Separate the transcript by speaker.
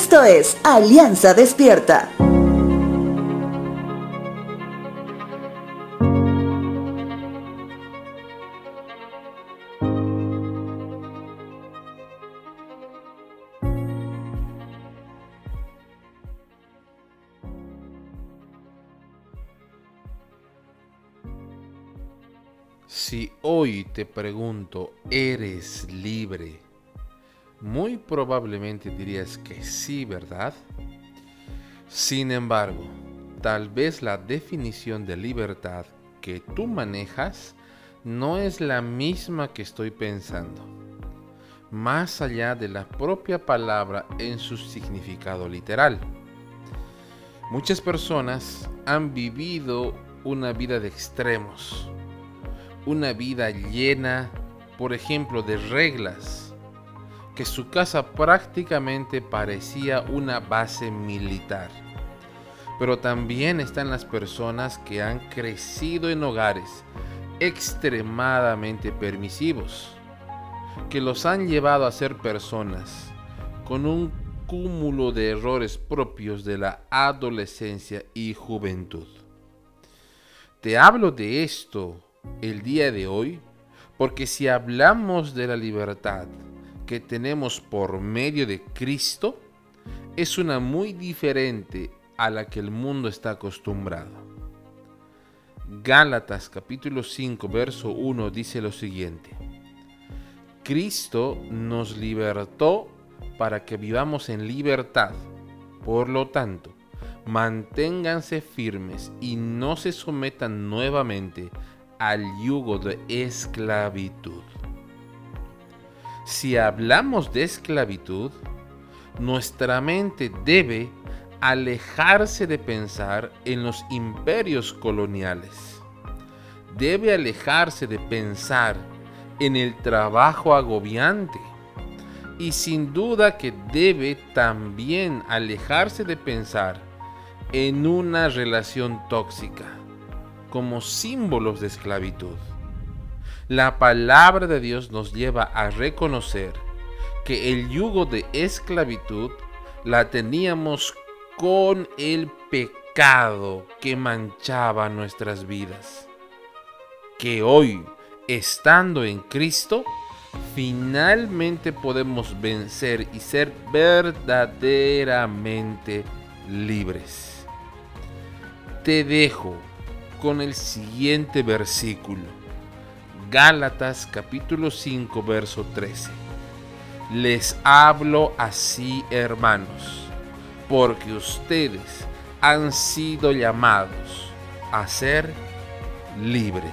Speaker 1: Esto es Alianza Despierta.
Speaker 2: Si hoy te pregunto, ¿eres libre? Muy probablemente dirías que sí, ¿verdad? Sin embargo, tal vez la definición de libertad que tú manejas no es la misma que estoy pensando, más allá de la propia palabra en su significado literal. Muchas personas han vivido una vida de extremos, una vida llena, por ejemplo, de reglas, que su casa prácticamente parecía una base militar. Pero también están las personas que han crecido en hogares extremadamente permisivos, que los han llevado a ser personas con un cúmulo de errores propios de la adolescencia y juventud. Te hablo de esto el día de hoy, porque si hablamos de la libertad que tenemos por medio de Cristo, es una muy diferente a la que el mundo está acostumbrado. Gálatas capítulo 5 verso 1 dice lo siguiente. Cristo nos libertó para que vivamos en libertad. Por lo tanto, manténganse firmes y no se sometan nuevamente al yugo de esclavitud. Si hablamos de esclavitud, nuestra mente debe alejarse de pensar en los imperios coloniales. Debe alejarse de pensar en el trabajo agobiante. Y sin duda que debe también alejarse de pensar en una relación tóxica como símbolos de esclavitud. La palabra de Dios nos lleva a reconocer que el yugo de esclavitud la teníamos con el pecado que manchaba nuestras vidas. Que hoy, estando en Cristo, finalmente podemos vencer y ser verdaderamente libres. Te dejo con el siguiente versículo. Gálatas capítulo 5 verso 13. Les hablo así hermanos, porque ustedes han sido llamados a ser libres.